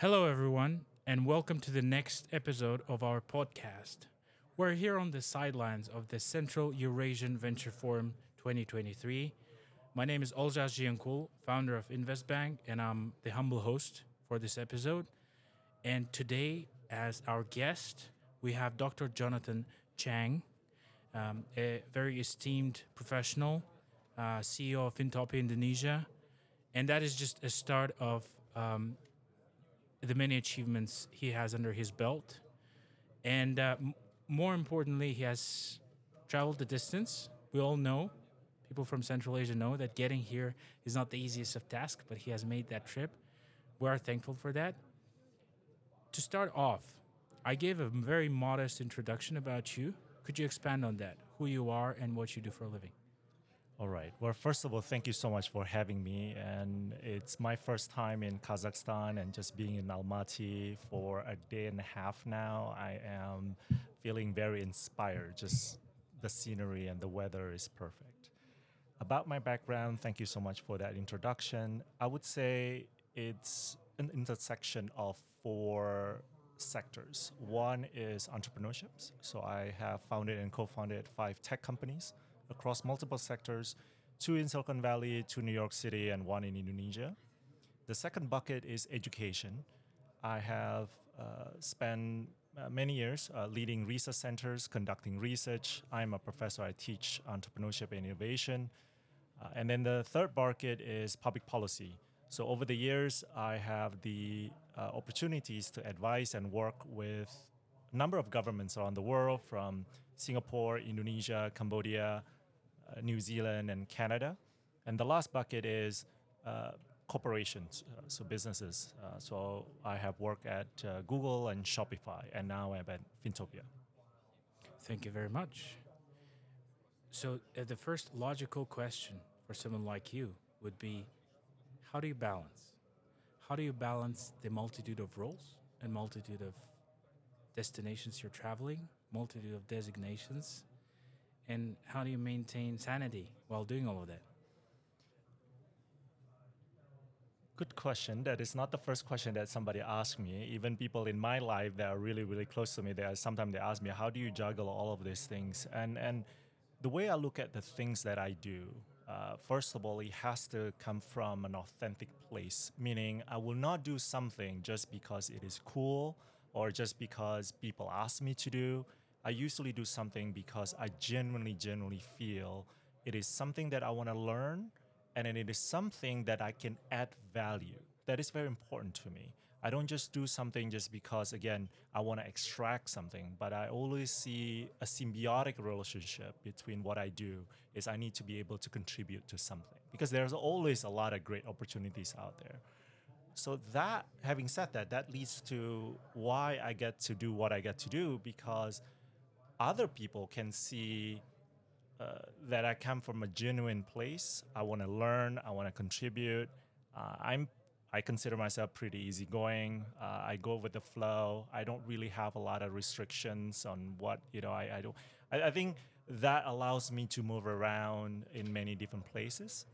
Hello, everyone, and welcome to the next episode of our podcast. We're here on the sidelines of the Central Eurasian Venture Forum 2023. My name is Olzhas Zhienkulov, founder of Investbank, and I'm the humble host for this episode. And today, as our guest, we have Dr. Jonathan Chang, um, a very esteemed professional, uh, CEO of Fintopia Indonesia. And that is just a start of um, the many achievements he has under his belt. And uh, m- more importantly, he has traveled the distance. We all know, people from Central Asia know that getting here is not the easiest of tasks, but he has made that trip. We are thankful for that. To start off, I gave a very modest introduction about you. Could you expand on that? Who you are and what you do for a living? All right. Well, first of all, thank you so much for having me. And it's my first time in Kazakhstan and just being in Almaty for a day and a half now. I am feeling very inspired. Just the scenery and the weather is perfect. About my background, thank you so much for that introduction. I would say it's an intersection of four sectors. One is entrepreneurship. So I have founded and co founded five tech companies across multiple sectors two in Silicon Valley, two in New York City, and one in Indonesia. The second bucket is education. I have uh, spent uh, many years uh, leading research centers, conducting research. I'm a professor, I teach entrepreneurship and innovation. Uh, and then the third bucket is public policy. So over the years, I have the uh, opportunities to advise and work with a number of governments around the world, from Singapore, Indonesia, Cambodia, New Zealand, and Canada. And the last bucket is uh, corporations, uh, so businesses. Uh, so I have worked at uh, Google and Shopify, and now I'm at Fintopia. Thank you very much. So, uh, the first logical question for someone like you would be how do you balance? How do you balance the multitude of roles and multitude of destinations you're traveling, multitude of designations, and how do you maintain sanity while doing all of that? Good question. That is not the first question that somebody asked me. Even people in my life that are really, really close to me, they are, sometimes they ask me, "How do you juggle all of these things?" And and the way I look at the things that I do, uh, first of all, it has to come from an authentic place. Meaning, I will not do something just because it is cool or just because people ask me to do. I usually do something because I genuinely, genuinely feel it is something that I want to learn and then it is something that I can add value. That is very important to me. I don't just do something just because, again, I want to extract something, but I always see a symbiotic relationship between what I do is I need to be able to contribute to something because there's always a lot of great opportunities out there. So that, having said that, that leads to why I get to do what I get to do because other people can see uh, that I come from a genuine place. I want to learn. I want to contribute. Uh, I'm I consider myself pretty easygoing. Uh, I go with the flow. I don't really have a lot of restrictions on what you know. I, I don't. I, I think that allows me to move around in many different places.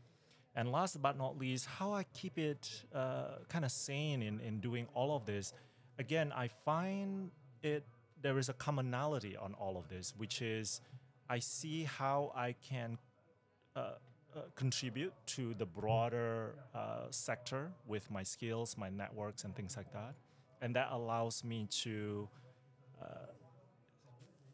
And last but not least, how I keep it uh, kind of sane in, in doing all of this. Again, I find it there is a commonality on all of this, which is I see how I can uh, uh, contribute to the broader uh, sector with my skills, my networks, and things like that. And that allows me to uh,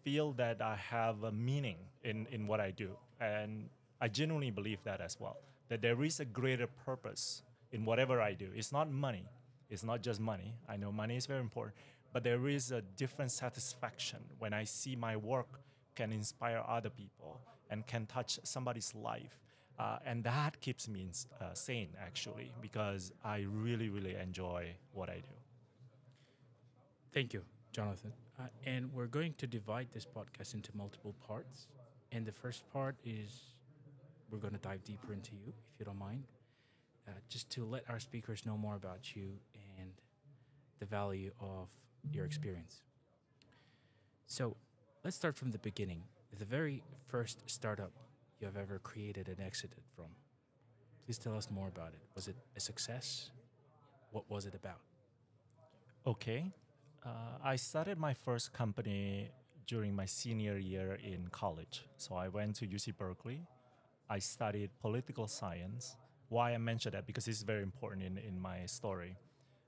feel that I have a meaning in, in what I do. And I genuinely believe that as well, that there is a greater purpose in whatever I do. It's not money, it's not just money. I know money is very important, but there is a different satisfaction when I see my work can inspire other people and can touch somebody's life. Uh, and that keeps me uh, sane actually because I really, really enjoy what I do. Thank you, Jonathan. Uh, and we're going to divide this podcast into multiple parts. And the first part is we're going to dive deeper into you, if you don't mind, uh, just to let our speakers know more about you and the value of your experience. So let's start from the beginning. The very first startup you have ever created and exited from. Please tell us more about it. Was it a success? What was it about? Okay. Uh, I started my first company during my senior year in college. So I went to UC Berkeley. I studied political science. Why I mention that? Because it's very important in, in my story.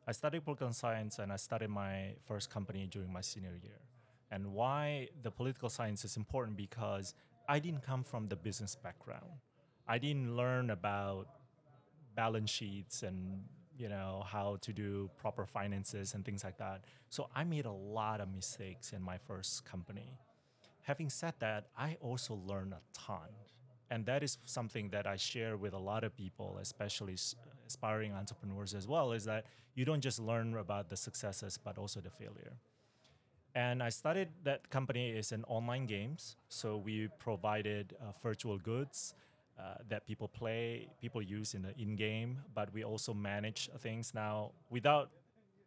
I studied political science and I started my first company during my senior year. And why the political science is important because I didn't come from the business background. I didn't learn about balance sheets and you know how to do proper finances and things like that. So I made a lot of mistakes in my first company. Having said that, I also learned a ton. And that is something that I share with a lot of people, especially aspiring entrepreneurs as well, is that you don't just learn about the successes, but also the failure. And I started that company is in online games. So we provided uh, virtual goods uh, that people play, people use in the in-game, but we also manage things now without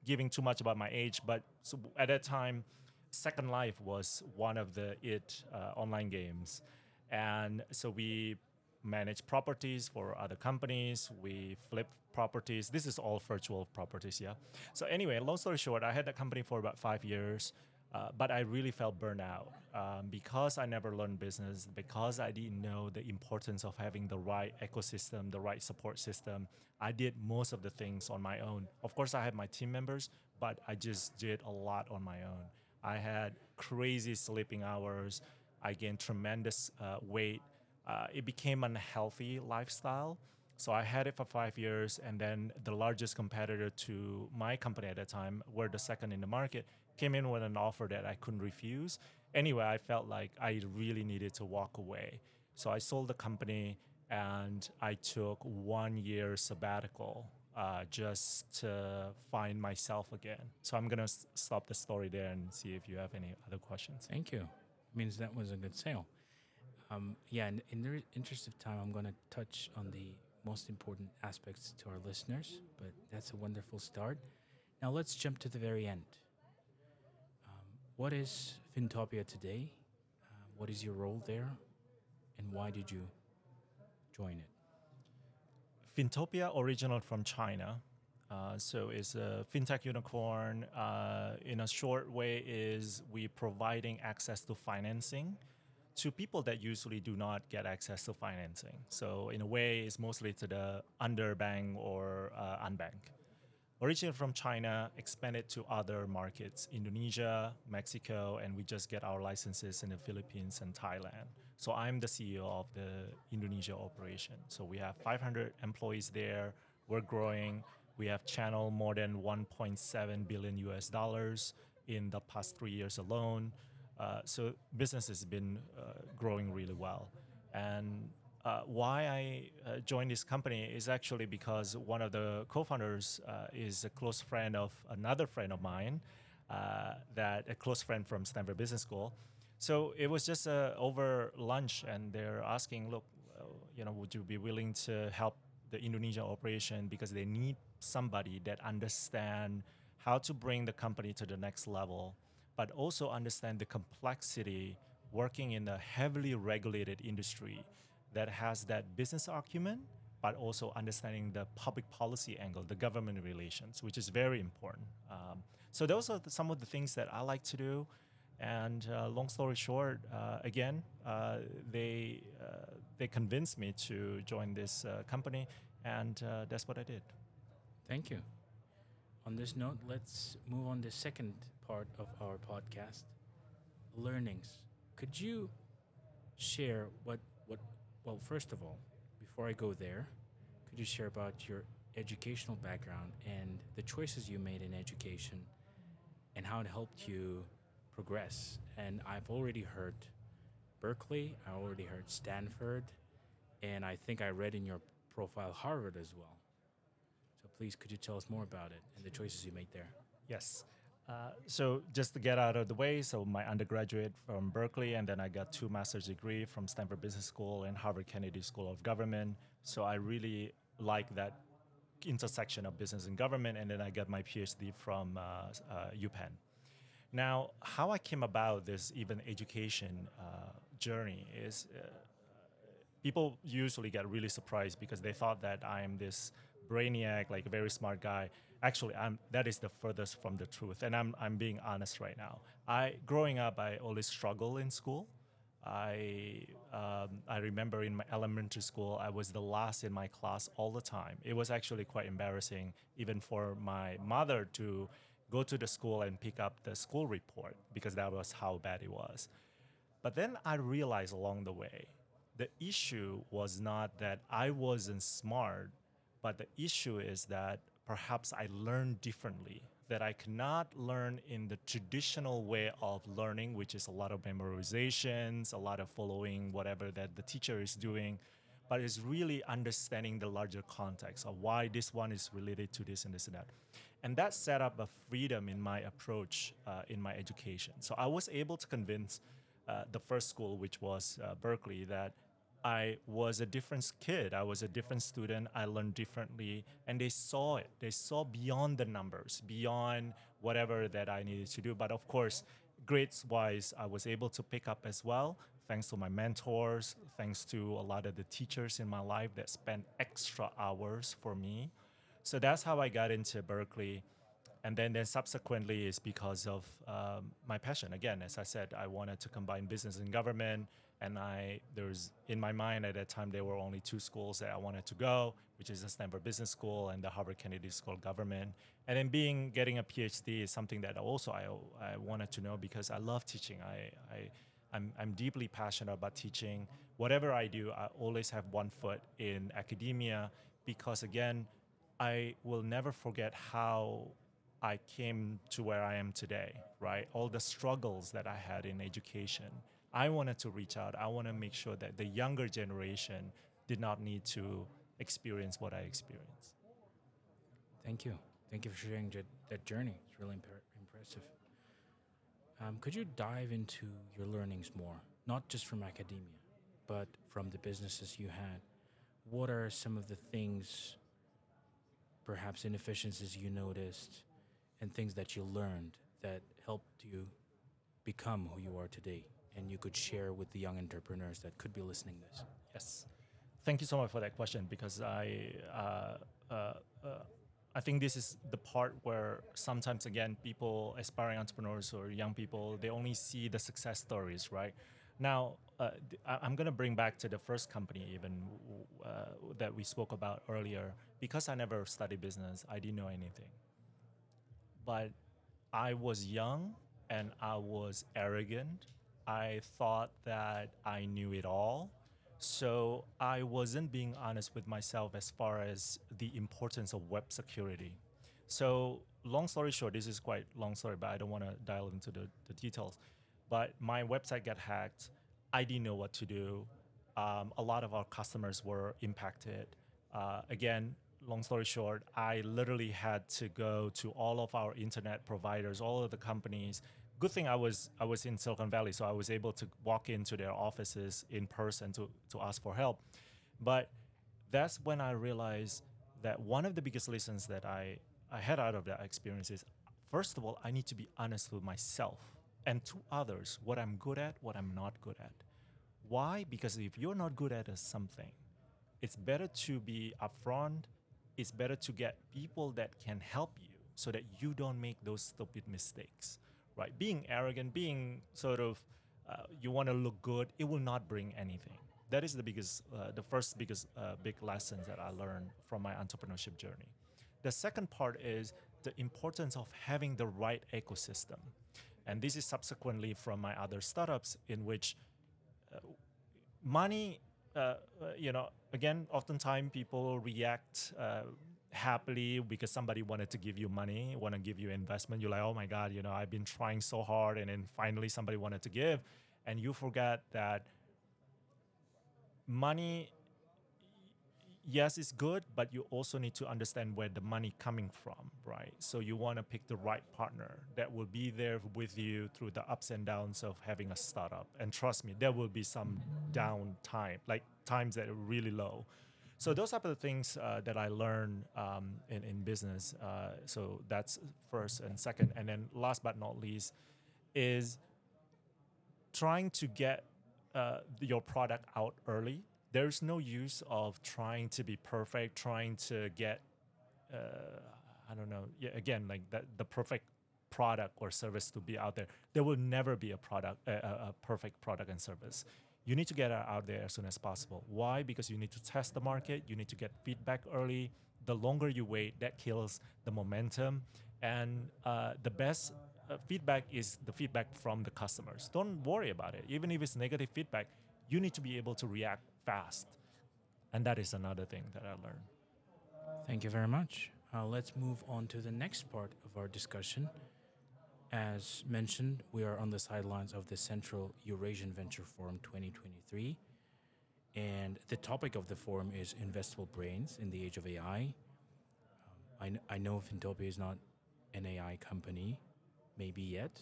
giving too much about my age. But so at that time, Second Life was one of the it uh, online games, and so we manage properties for other companies. We flip properties. This is all virtual properties, yeah. So anyway, long story short, I had that company for about five years. Uh, but I really felt burnout um, because I never learned business, because I didn't know the importance of having the right ecosystem, the right support system. I did most of the things on my own. Of course, I had my team members, but I just did a lot on my own. I had crazy sleeping hours. I gained tremendous uh, weight. Uh, it became an unhealthy lifestyle. So I had it for five years, and then the largest competitor to my company at that time, were the second in the market, came in with an offer that I couldn't refuse. Anyway, I felt like I really needed to walk away. So I sold the company and I took one year sabbatical uh, just to find myself again. So I'm gonna s- stop the story there and see if you have any other questions. Thank you. It Means that was a good sale. Um, yeah, in, the interest of time, I'm going to touch on the most important aspects to our listeners, but that's a wonderful start. Now let's jump to the very end. What is Fintopia today? Uh, what is your role there? And why did you join it? Fintopia original from China. Uh, so it's a fintech unicorn. Uh, in a short way, is we providing access to financing to people that usually do not get access to financing. So in a way, it's mostly to the underbanked or uh, unbanked originated from China, expanded to other markets, Indonesia, Mexico, and we just get our licenses in the Philippines and Thailand. So I'm the CEO of the Indonesia operation. So we have 500 employees there. We're growing. We have channeled more than 1.7 billion US dollars in the past three years alone. Uh, so business has been uh, growing really well. And uh, why I uh, joined this company is actually because one of the co-founders uh, is a close friend of another friend of mine, uh, that a close friend from Stanford Business School. So it was just over lunch, and they're asking, "Look, you know, would you be willing to help the Indonesia operation because they need somebody that understand how to bring the company to the next level, but also understand the complexity working in a heavily regulated industry." that has that business acumen, but also understanding the public policy angle, the government relations, which is very important. Um, so those are the, some of the things that I like to do. And uh, long story short, uh, again, uh, they uh, they convinced me to join this uh, company, and uh, that's what I did. Thank you. On this note, let's move on to the second part of our podcast, learnings. Could you share what what? well, first of all, before I go there, could you share about your educational background and the choices you made in education and how it helped you progress? And I've already heard Berkeley, I already heard Stanford, and I think I read in your profile Harvard as well. So please, could you tell us more about it and the choices you made there? Yes. Uh, so just to get out of the way, so my undergraduate from Berkeley, and then I got two master's degree from Stanford Business School and Harvard Kennedy School of Government. So I really like that intersection of business and government, and then I got my PhD from uh, uh, UPenn. Now, how I came about this even education uh, journey is uh, people usually get really surprised because they thought that I am this brainiac, like a very smart guy Actually, I'm that is the furthest from the truth, and I'm I'm being honest right now. I growing up, I always struggle in school. I um, I remember in my elementary school, I was the last in my class all the time. It was actually quite embarrassing, even for my mother to go to the school and pick up the school report because that was how bad it was. But then I realized along the way, the issue was not that I wasn't smart, but the issue is that perhaps I learned differently that I cannot learn in the traditional way of learning, which is a lot of memorizations, a lot of following whatever that the teacher is doing, but it's really understanding the larger context of why this one is related to this and this and that. And that set up a freedom in my approach uh, in my education. So I was able to convince uh, the first school, which was uh, Berkeley, that I was a different kid. I was a different student. I learned differently. And they saw it. They saw beyond the numbers, beyond whatever that I needed to do. But of course, grades wise, I was able to pick up as well, thanks to my mentors, thanks to a lot of the teachers in my life that spent extra hours for me. So that's how I got into Berkeley. And then, then subsequently is because of um, my passion. Again, as I said, I wanted to combine business and government and I there was in my mind at that time there were only two schools that I wanted to go, which is the Stanford Business School and the Harvard Kennedy School of Government. And then being getting a PhD is something that also I, I wanted to know because I love teaching. I, I I'm, I'm deeply passionate about teaching. Whatever I do, I always have one foot in academia because again, I will never forget how I came to where I am today, right? All the struggles that I had in education I wanted to reach out. I want to make sure that the younger generation did not need to experience what I experienced. Thank you. Thank you for sharing that, that journey. It's really imp- impressive. Um, could you dive into your learnings more, not just from academia, but from the businesses you had? What are some of the things, perhaps inefficiencies you noticed, and things that you learned that helped you become who you are today? And you could share with the young entrepreneurs that could be listening this? Yes, thank you so much for that question because I uh, uh, uh, I think this is the part where sometimes again people aspiring entrepreneurs or young people they only see the success stories right? Now uh, i'm going to bring back to the first company even uh, that we spoke about earlier. Because i never studied business i didn't know anything. But i was young and i was arrogant I thought that I knew it all. So I wasn't being honest with myself as far as the importance of web security. So long story short, this is quite long story, but I don't want to dial into the, the details. But my website got hacked. I didn't know what to do. Um, a lot of our customers were impacted. Uh, again, long story short, I literally had to go to all of our internet providers, all of the companies, good thing I was I was in Silicon Valley, so I was able to walk into their offices in person to to ask for help. But that's when I realized that one of the biggest lessons that I I had out of that experience is first of all I need to be honest with myself and to others what I'm good at, what I'm not good at. Why? Because if you're not good at something, it's better to be upfront. It's better to get people that can help you so that you don't make those stupid mistakes right? Being arrogant, being sort of uh, you want to look good, it will not bring anything. That is the biggest, uh, the first biggest uh, big lessons that I learned from my entrepreneurship journey. The second part is the importance of having the right ecosystem, and this is subsequently from my other startups in which uh, money. Uh, uh, you know, again, oftentimes people react happily because somebody wanted to give you money, want to give you investment. You're like, oh my God, you know, I've been trying so hard, and then finally somebody wanted to give, and you forget that money yes it's good but you also need to understand where the money coming from right? So you want to pick the right partner that will be there with you through the ups and downs of having a startup. And trust me there will be some down time like times that are really low so those are the things uh, that I learned um, in, in business. Uh, so that's first and second. And then last but not least is trying to get uh, your product out early. There's no use of trying to be perfect, trying to get, uh, I don't know. Again, like the, the perfect product or service to be out there. There will never be a product, a, a perfect product and service. You need to get out there as soon as possible. Why? Because you need to test the market. You need to get feedback early. The longer you wait, that kills the momentum. And uh, the best uh, feedback is the feedback from the customers. Don't worry about it. Even if it's negative feedback, you need to be able to react fast. And that is another thing that I learned. Thank you very much. Uh, let's move on to the next part of our discussion. As mentioned, we are on the sidelines of the Central Eurasian Venture Forum 2023. And the topic of the forum is investable brains in the age of AI. Um, I, I know Fintopia is not an AI company, maybe yet.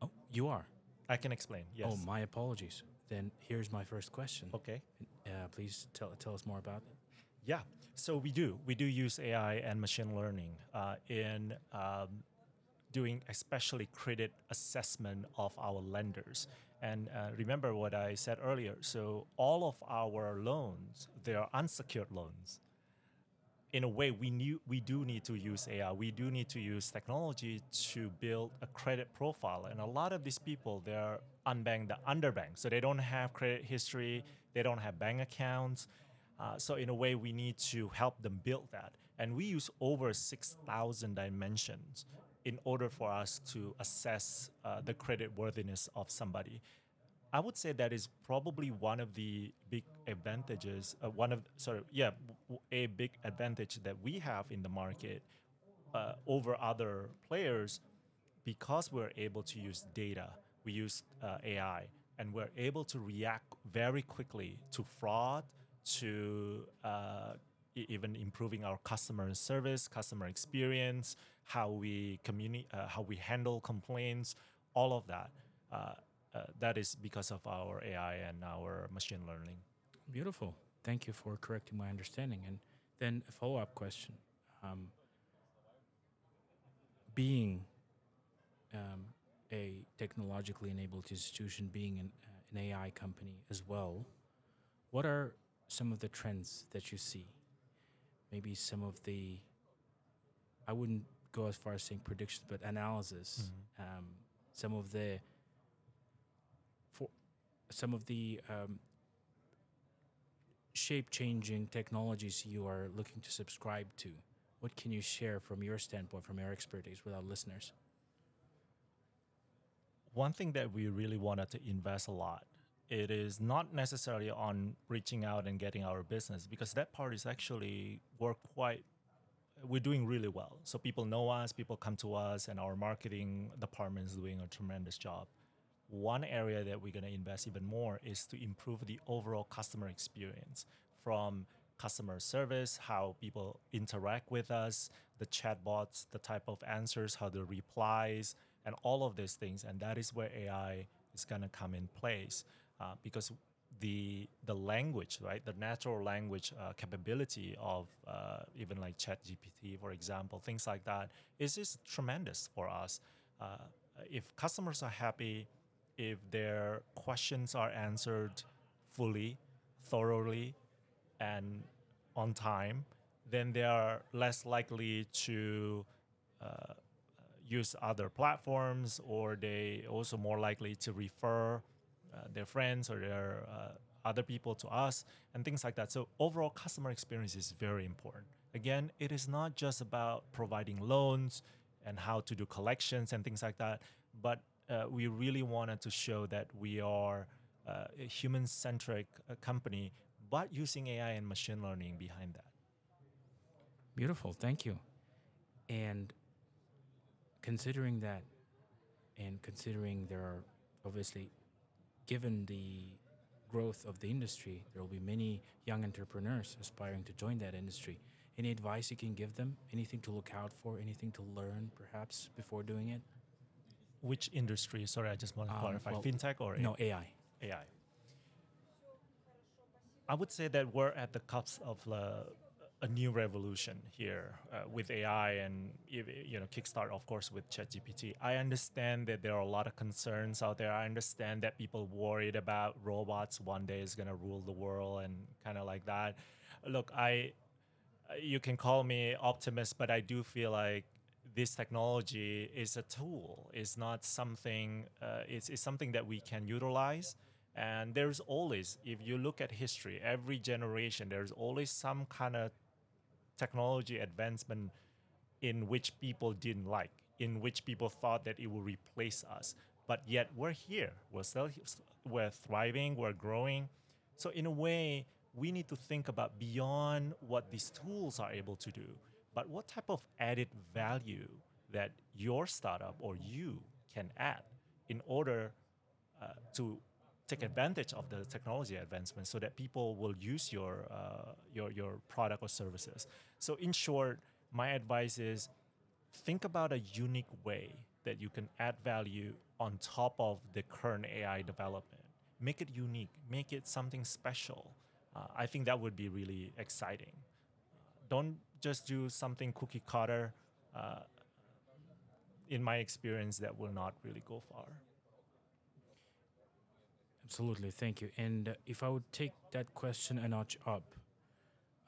Oh, you are. I can explain. Yes. Oh, my apologies. Then here's my first question. okay. Uh, please tell, tell us more about it. Yeah, so we do. We do use AI and machine learning uh, in um, doing especially credit assessment of our lenders. And uh, remember what I said earlier. So all of our loans, they are unsecured loans. In a way, we knew we do need to use AI. We do need to use technology to build a credit profile. And a lot of these people, they're unbanked, they're underbanked, so they don't have credit history. They don't have bank accounts. Uh, so in a way, we need to help them build that. And we use over 6,000 dimensions in order for us to assess uh, the credit worthiness of somebody. I would say that is probably one of the big advantages. Uh, one of sorry, yeah, a big advantage that we have in the market uh, over other players because we're able to use data. We use uh, AI, and we're able to react very quickly to fraud, to uh, even improving our customer service, customer experience, how we communicate, uh, how we handle complaints, all of that. Uh, uh, that is because of our AI and our machine learning. Beautiful. Thank you for correcting my understanding. And then a follow up question. Um, being um, a technologically enabled institution, being an, uh, an AI company as well, what are some of the trends that you see? Maybe some of the, I wouldn't go as far as saying predictions, but analysis. Um, some of the, for some of the um, shape changing technologies you are looking to subscribe to? What can you share from your standpoint, from your expertise with our listeners? one thing that we really wanted to invest a lot it is not necessarily on reaching out and getting our business because that part is actually work quite we're doing really well. So people know us people come to us and our marketing department is doing a tremendous job. One area that we're going to invest even more is to improve the overall customer experience from customer service how people interact with us the chatbots the type of answers how the replies and all of these things. And that is where ai is going to come in place uh, because the the language right? The natural language uh, capability of uh, even like chat gpt for example things like that is just tremendous for us. Uh, if customers are happy if their questions are answered fully thoroughly and on time then they are less likely to uh, use other platforms or they also more likely to refer uh, their friends or their uh, other people to us and things like that. So overall customer experience is very important. Again it is not just about providing loans and how to do collections and things like that but uh, we really wanted to show that we are uh, a human-centric uh, company but using ai and machine learning behind that. Beautiful, thank you. And considering that, and considering there are obviously, given the growth of the industry, there will be many young entrepreneurs aspiring to join that industry. Any advice you can give them? Anything to look out for? Anything to learn, perhaps, before doing it? which industry sorry i just want to Um, clarify well, fintech or No, AI. AI. I would say that we're at the cusp of uh, a new revolution here uh, with AI and you know Kickstart, of course, with ChatGPT. I understand that there are a lot of concerns out there. I understand that people worried about robots one day is going to rule the world and kind of like that. Look, I you can call me optimist, but I do feel like this technology is a tool. It's not something. Uh, it's, it's something that we can utilize. And there's always, if you look at history, every generation, there's always some kind of technology advancement in which people didn't like, in which people thought that it will replace us. But yet we're here. We're still we're thriving. We're growing. So in a way, we need to think about beyond what these tools are able to do, but what type of added value that your startup or you can add in order uh, to take advantage of the technology advancement so that people will use your, uh, your, your product or services. So in short, my advice is think about a unique way that you can add value on top of the current AI development. Make it unique, make it something special uh, I think that would be really exciting. don't just do something cookie cutter. Uh, in my experience, that will not really go far. Absolutely, thank you. And uh, if I would take that question a notch up,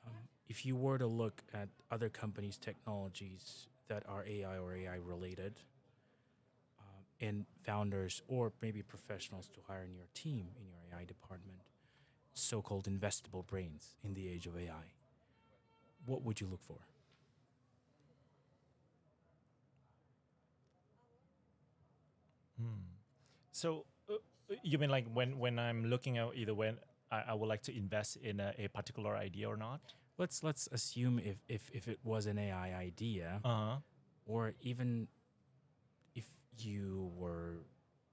um, if you were to look at other companies' technologies that are AI or AI related, uh, and founders or maybe professionals to hire in your team in your AI department, so called investable brains in the age of AI, what would you look for? Hmm. So you mean like when when I'm looking at either when I, I would like to invest in a, a, particular idea or not? Let's let's assume if if, if it was an AI idea, uh-huh. or even if you were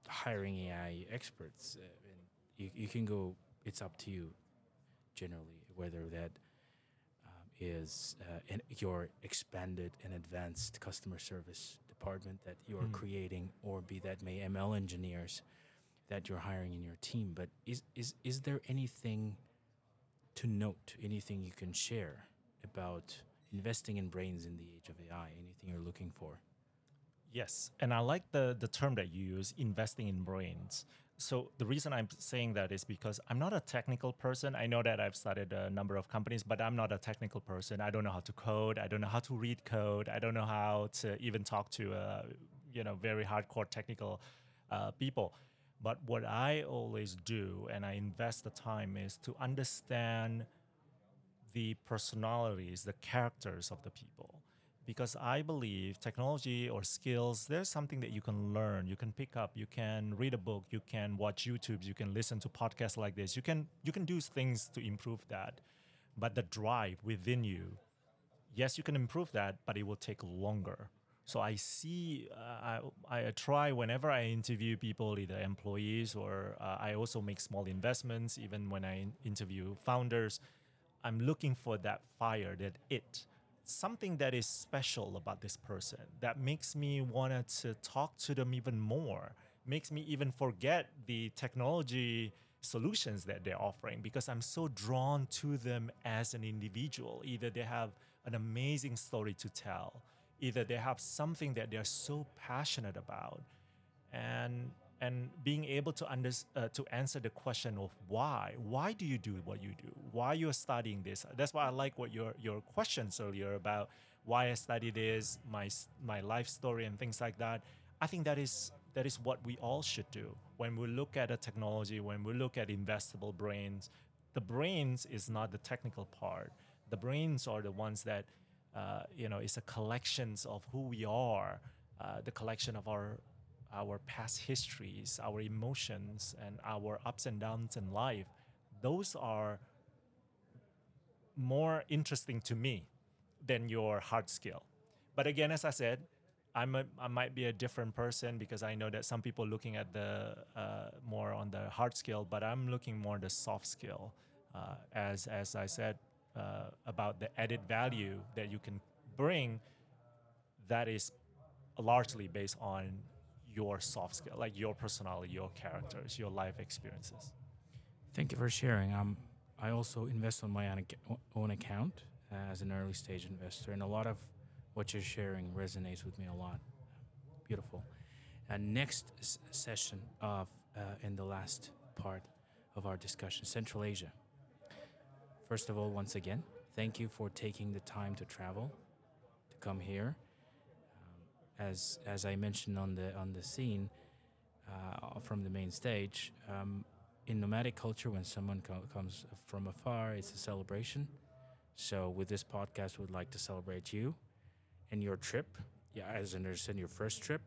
hiring AI experts, uh, and you, you can go it's up to you generally whether that um, is uh, in your expanded and advanced customer service department that you're mm. creating or be that may ml engineers that you're hiring in your team but is is is there anything to note anything you can share about investing in brains in the age of ai anything you're looking for yes and i like the the term that you use investing in brains so the reason I'm saying that is because I'm not a technical person. I know that I've started a number of companies, but I'm not a technical person. I don't know how to code. I don't know how to read code. I don't know how to even talk to uh, you know very hardcore technical uh, people. But what I always do, and I invest the time, is to understand the personalities, the characters of the people because I believe technology or skills, there's something that you can learn, you can pick up, you can read a book, you can watch YouTube, you can listen to podcasts like this. You can you can do things to improve that. But the drive within you, yes, you can improve that, but it will take longer. So I see, uh, I, I try whenever I interview people, either employees or uh, I also make small investments, even when I interview founders. I'm looking for that fire, that it something that is special about this person that makes me want to talk to them even more makes me even forget the technology solutions that they're offering because i'm so drawn to them as an individual either they have an amazing story to tell either they have something that they're so passionate about and and being able to under, uh, to answer the question of why why do you do what you do? Why you're studying this? That's why i like what your your questions earlier about why i study this my my life story and things like that. I think that is that is what we all should do. When we look at a technology when we look at investable brains the brains is not the technical part. The brains are the ones that uh, you know it's a collections of who we are uh, the collection of our our past histories, our emotions, and our ups and downs in life, those are more interesting to me than your hard skill. But again, as I said, I'm a, I might be a different person because I know that some people looking at the uh, more on the hard skill, but I'm looking more the soft skill. Uh, as as I said uh, about the added value that you can bring, that is largely based on your soft skill, like your personality, your characters, your life experiences. Thank you for sharing. Um, I also invest on my own account uh, as an early stage investor, and a lot of what you're sharing resonates with me a lot. Beautiful. And next s- session of uh, in the last part of our discussion, Central Asia. First of all, once again, thank you for taking the time to travel, to come here. Um, as as I mentioned on the on the scene uh, from the main stage, um, in nomadic culture, when someone co- comes from afar, it's a celebration. So with this podcast, we'd like to celebrate you and your trip. Yeah, as I understand, your first trip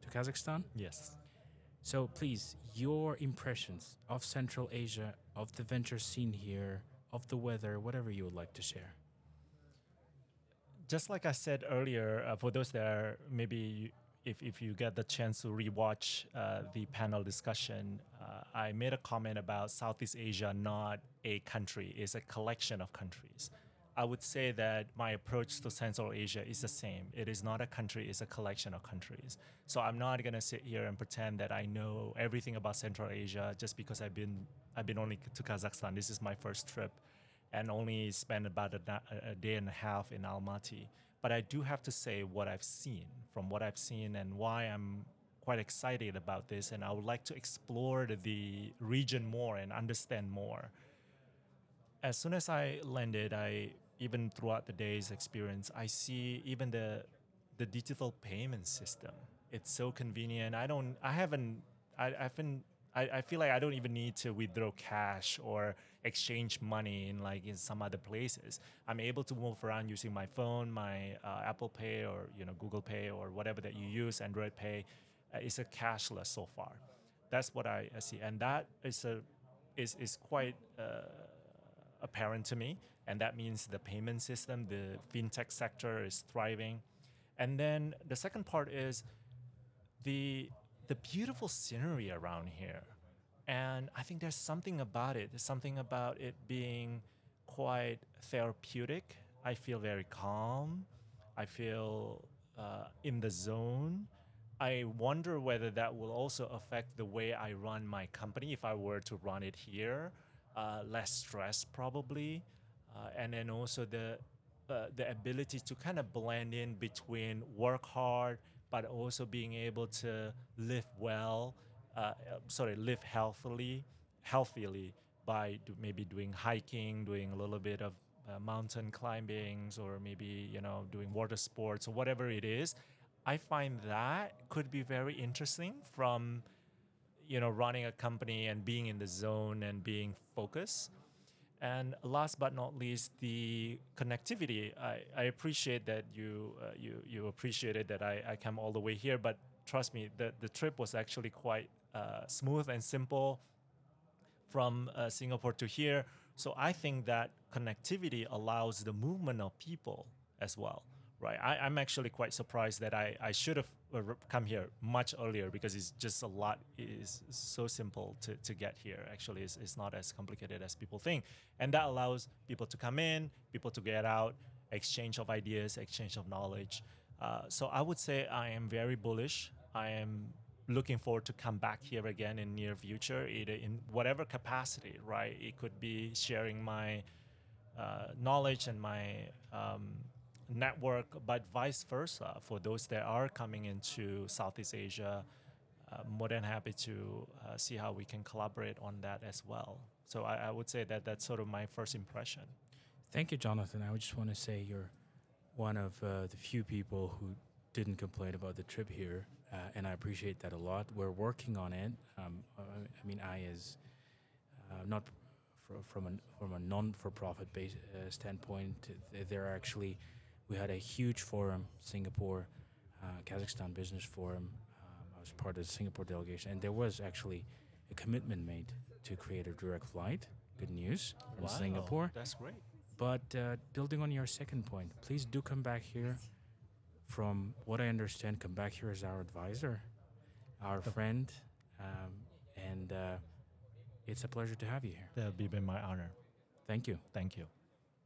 to Kazakhstan. Yes. So please, your impressions of Central Asia, of the venture scene here, of the weather, whatever you would like to share. Just like I said earlier, uh, for those that are maybe you, if, if you get the chance to rewatch uh, the panel discussion, uh, I made a comment about Southeast Asia not a country, it's a collection of countries. I would say that my approach to Central Asia is the same. It is not a country, it's a collection of countries. So I'm not gonna sit here and pretend that I know everything about Central Asia just because I've been I've been only to Kazakhstan. This is my first trip and only spent about a, a day and a half in Almaty. But I do have to say what I've seen, from what I've seen and why I'm quite excited about this and I would like to explore the region more and understand more. As soon as I landed, I even throughout the day's experience, I see even the the digital payment system. It's so convenient. I don't. I haven't. I, haven't. I, I feel like I don't even need to withdraw cash or exchange money in like in some other places. I'm able to move around using my phone, my uh, Apple Pay or you know Google Pay or whatever that you use, Android Pay. Uh, it's a cashless so far. That's what I, I see, and that is a is is quite. Uh, apparent to me. And that means the payment system, the fintech sector is thriving. And then the second part is the the beautiful scenery around here. And I think there's something about it. There's something about it being quite therapeutic. I feel very calm. I feel uh, in the zone. I wonder whether that will also affect the way I run my company if I were to run it here uh, less stress probably, uh, and then also the uh, the ability to kind of blend in between work hard but also being able to live well, uh, sorry, live healthily, healthily by do, maybe doing hiking, doing a little bit of uh, mountain climbings, or maybe you know doing water sports or whatever it is. I find that could be very interesting from you know running a company and being in the zone and being focused and last but not least the connectivity. I, I appreciate that you uh, you you appreciated that I, I came all the way here but trust me the, the trip was actually quite uh, smooth and simple from uh, singapore to here. So i think that connectivity allows the movement of people as well right? I, i'm actually quite surprised that i, I should have come here much earlier because it's just a lot is so simple to, to get here. Actually it's, it's not as complicated as people think. And that allows people to come in people to get out exchange of ideas exchange of knowledge. Uh, so i would say i am very bullish. I am looking forward to come back here again in near future either in whatever capacity right? It could be sharing my uh, knowledge and my um, network, but vice versa for those that are coming into Southeast Asia. Uh, more than happy to uh, see how we can collaborate on that as well. So I, I, would say that that's sort of my first impression. Thank you, Jonathan. I just want to say you're one of uh, the few people who didn't complain about the trip here, uh, and I appreciate that a lot. We're working on it. Um, uh, I mean, I is uh, not from a from a non-for-profit base standpoint. There are actually we had a huge forum, Singapore, uh, Kazakhstan Business Forum. Um, I was part of the Singapore delegation, and there was actually a commitment made to create a direct flight. Good news from wow, Singapore. That's great. But uh, building on your second point, please do come back here. From what I understand, come back here as our advisor, our friend, um, and uh, it's a pleasure to have you here. That would be my honor. Thank you. Thank you.